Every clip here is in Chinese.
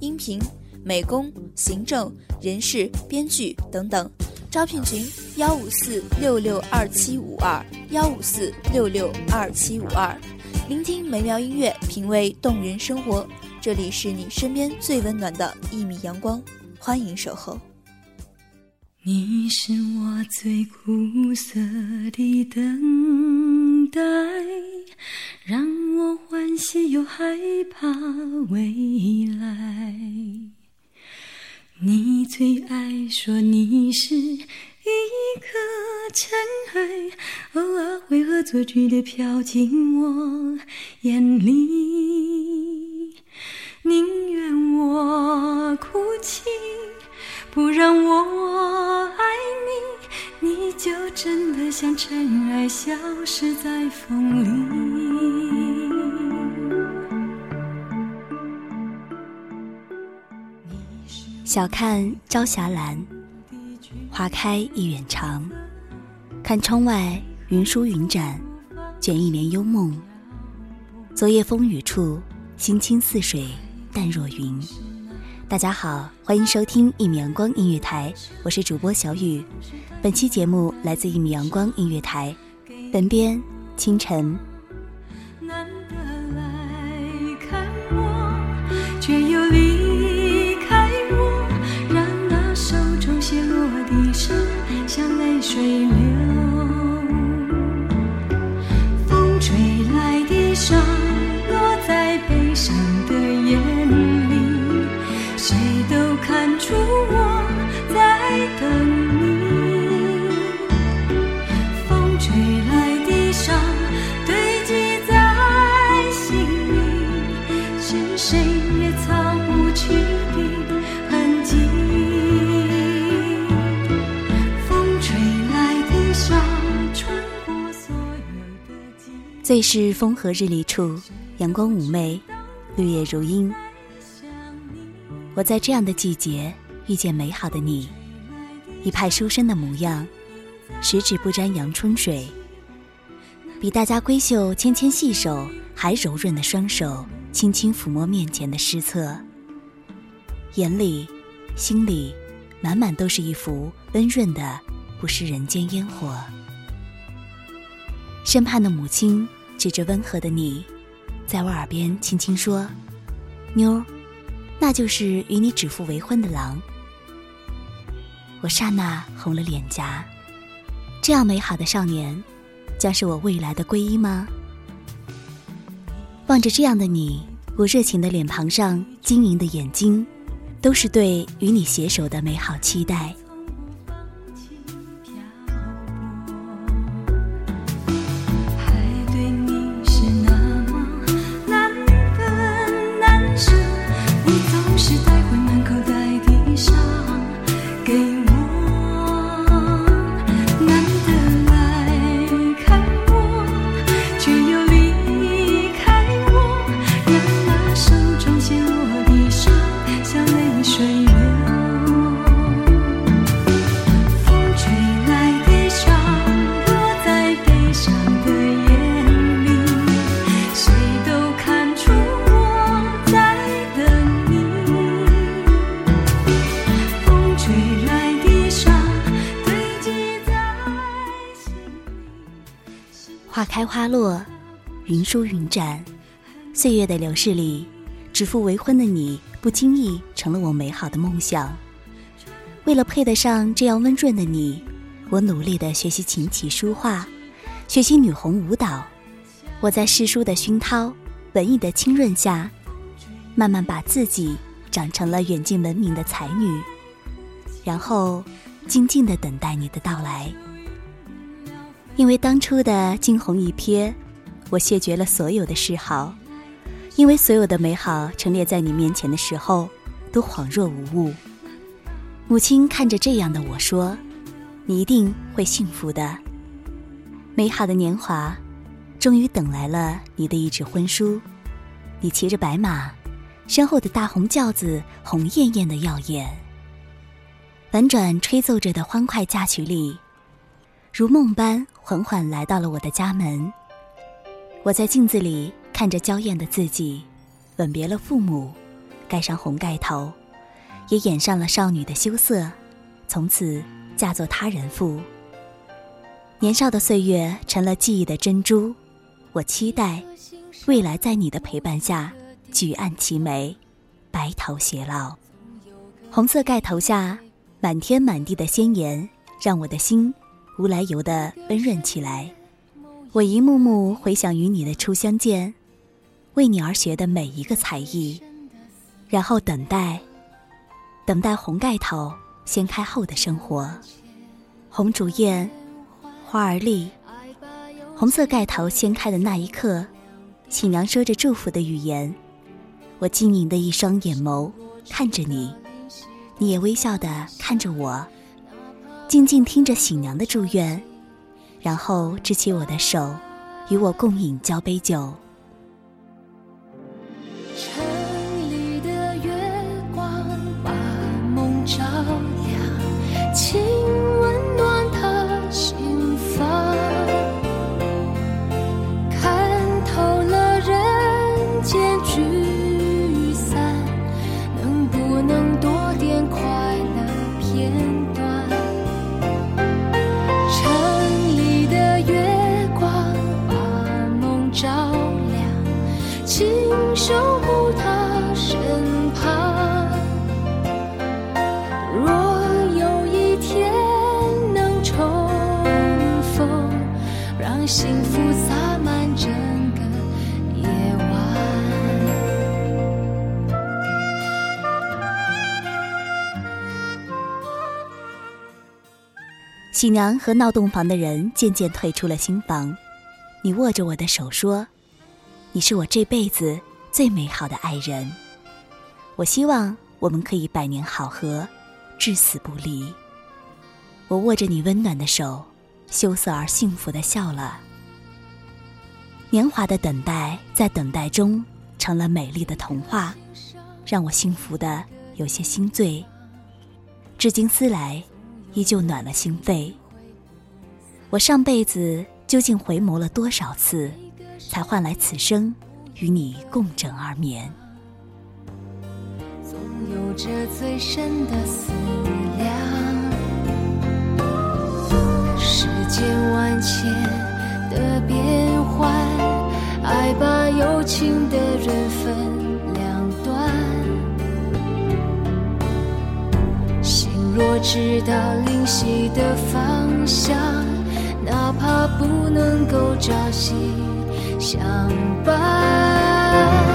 音频、美工、行政、人事、编剧等等。招聘群：幺五四六六二七五二幺五四六六二七五二。聆听美妙音乐，品味动人生活。这里是你身边最温暖的一米阳光，欢迎守候。你是我最苦涩的等待，让我欢喜又害怕未来。你最爱说你是一颗尘埃，偶尔会恶作剧的飘进我眼里，宁愿我哭泣。不让我爱你，你就真的像尘埃，消失在风里。晓看朝霞蓝，花开一远长。看窗外云舒云展，卷一帘幽梦。昨夜风雨处，心清似水，淡若云。大家好，欢迎收听一米阳光音乐台，我是主播小雨。本期节目来自一米阳光音乐台，本编清晨。最是风和日丽处，阳光妩媚，绿叶如茵。我在这样的季节遇见美好的你，一派书生的模样，十指不沾阳春水，比大家闺秀纤纤细手还柔润的双手，轻轻抚摸面前的诗册，眼里、心里满满都是一幅温润的，不食人间烟火。身畔的母亲指着温和的你，在我耳边轻轻说：“妞，那就是与你指腹为婚的狼。”我刹那红了脸颊，这样美好的少年，将是我未来的皈依吗？望着这样的你，我热情的脸庞上晶莹的眼睛，都是对与你携手的美好期待。花落，云舒云展，岁月的流逝里，指腹为婚的你，不经意成了我美好的梦想。为了配得上这样温润的你，我努力的学习琴棋书画，学习女红舞蹈。我在诗书的熏陶、文艺的浸润下，慢慢把自己长成了远近闻名的才女，然后静静的等待你的到来。因为当初的惊鸿一瞥，我谢绝了所有的嗜好；因为所有的美好陈列在你面前的时候，都恍若无物。母亲看着这样的我说：“你一定会幸福的。”美好的年华。终于等来了你的一纸婚书，你骑着白马，身后的大红轿子红艳艳的耀眼。婉转吹奏着的欢快嫁曲里，如梦般缓缓来到了我的家门。我在镜子里看着娇艳的自己，吻别了父母，盖上红盖头，也掩上了少女的羞涩，从此嫁作他人妇。年少的岁月成了记忆的珍珠。我期待未来在你的陪伴下举案齐眉，白头偕老。红色盖头下满天满地的鲜艳，让我的心无来由的温润起来。我一幕幕回想与你的初相见，为你而学的每一个才艺，然后等待，等待红盖头掀开后的生活。红烛艳，花儿丽。红色盖头掀开的那一刻，新娘说着祝福的语言，我晶莹的一双眼眸看着你，你也微笑的看着我，静静听着喜娘的祝愿，然后支起我的手，与我共饮交杯酒。幸福洒满整个夜晚。喜娘和闹洞房的人渐渐退出了新房，你握着我的手说：“你是我这辈子最美好的爱人。”我希望我们可以百年好合，至死不离。我握着你温暖的手，羞涩而幸福的笑了。年华的等待，在等待中成了美丽的童话，让我幸福的有些心醉。至今思来，依旧暖了心扉。我上辈子究竟回眸了多少次，才换来此生与你共枕而眠？总有着最深的思念。千万千的变幻，爱把有情的人分两端。心若知道灵犀的方向，哪怕不能够朝夕相伴。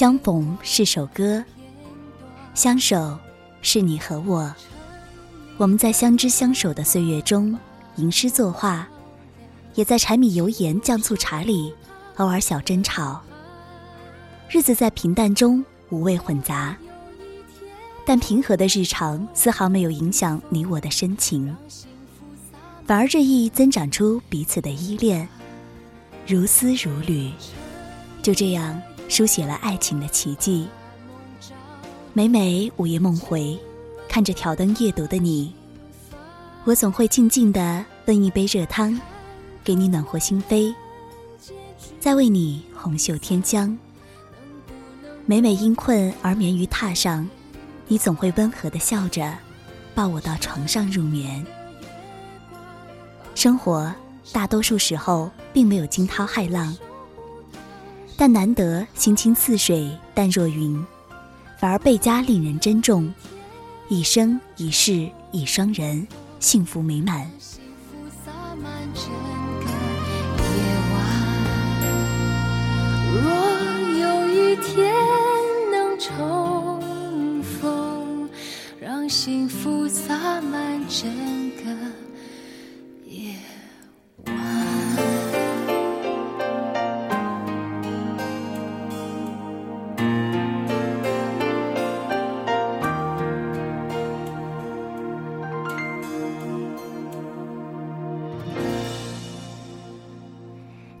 相逢是首歌，相守是你和我。我们在相知相守的岁月中吟诗作画，也在柴米油盐酱醋茶里偶尔小争吵。日子在平淡中五味混杂，但平和的日常丝毫没有影响你我的深情，反而日益增长出彼此的依恋，如丝如缕。就这样书写了爱情的奇迹。每每午夜梦回，看着挑灯夜读的你，我总会静静地温一杯热汤，给你暖和心扉。在为你红袖添香。每每因困而眠于榻上，你总会温和的笑着，抱我到床上入眠。生活大多数时候并没有惊涛骇浪，但难得心清似水，淡若云，反而倍加令人珍重。一生一世一双人，幸福美满。若有一天能重逢，让幸福洒满整个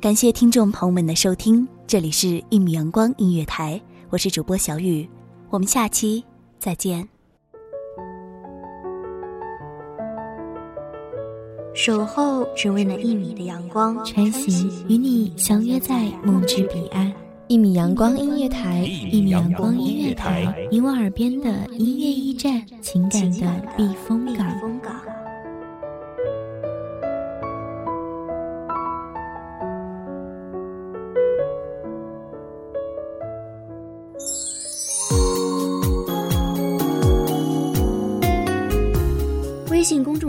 感谢听众朋友们的收听，这里是《一米阳光音乐台》，我是主播小雨，我们下期再见。守候只为那一米的阳光，穿行与你相约在梦之彼岸。一米阳光音乐台，一米阳光音乐台，你我耳边的音乐驿站，情感的避风港。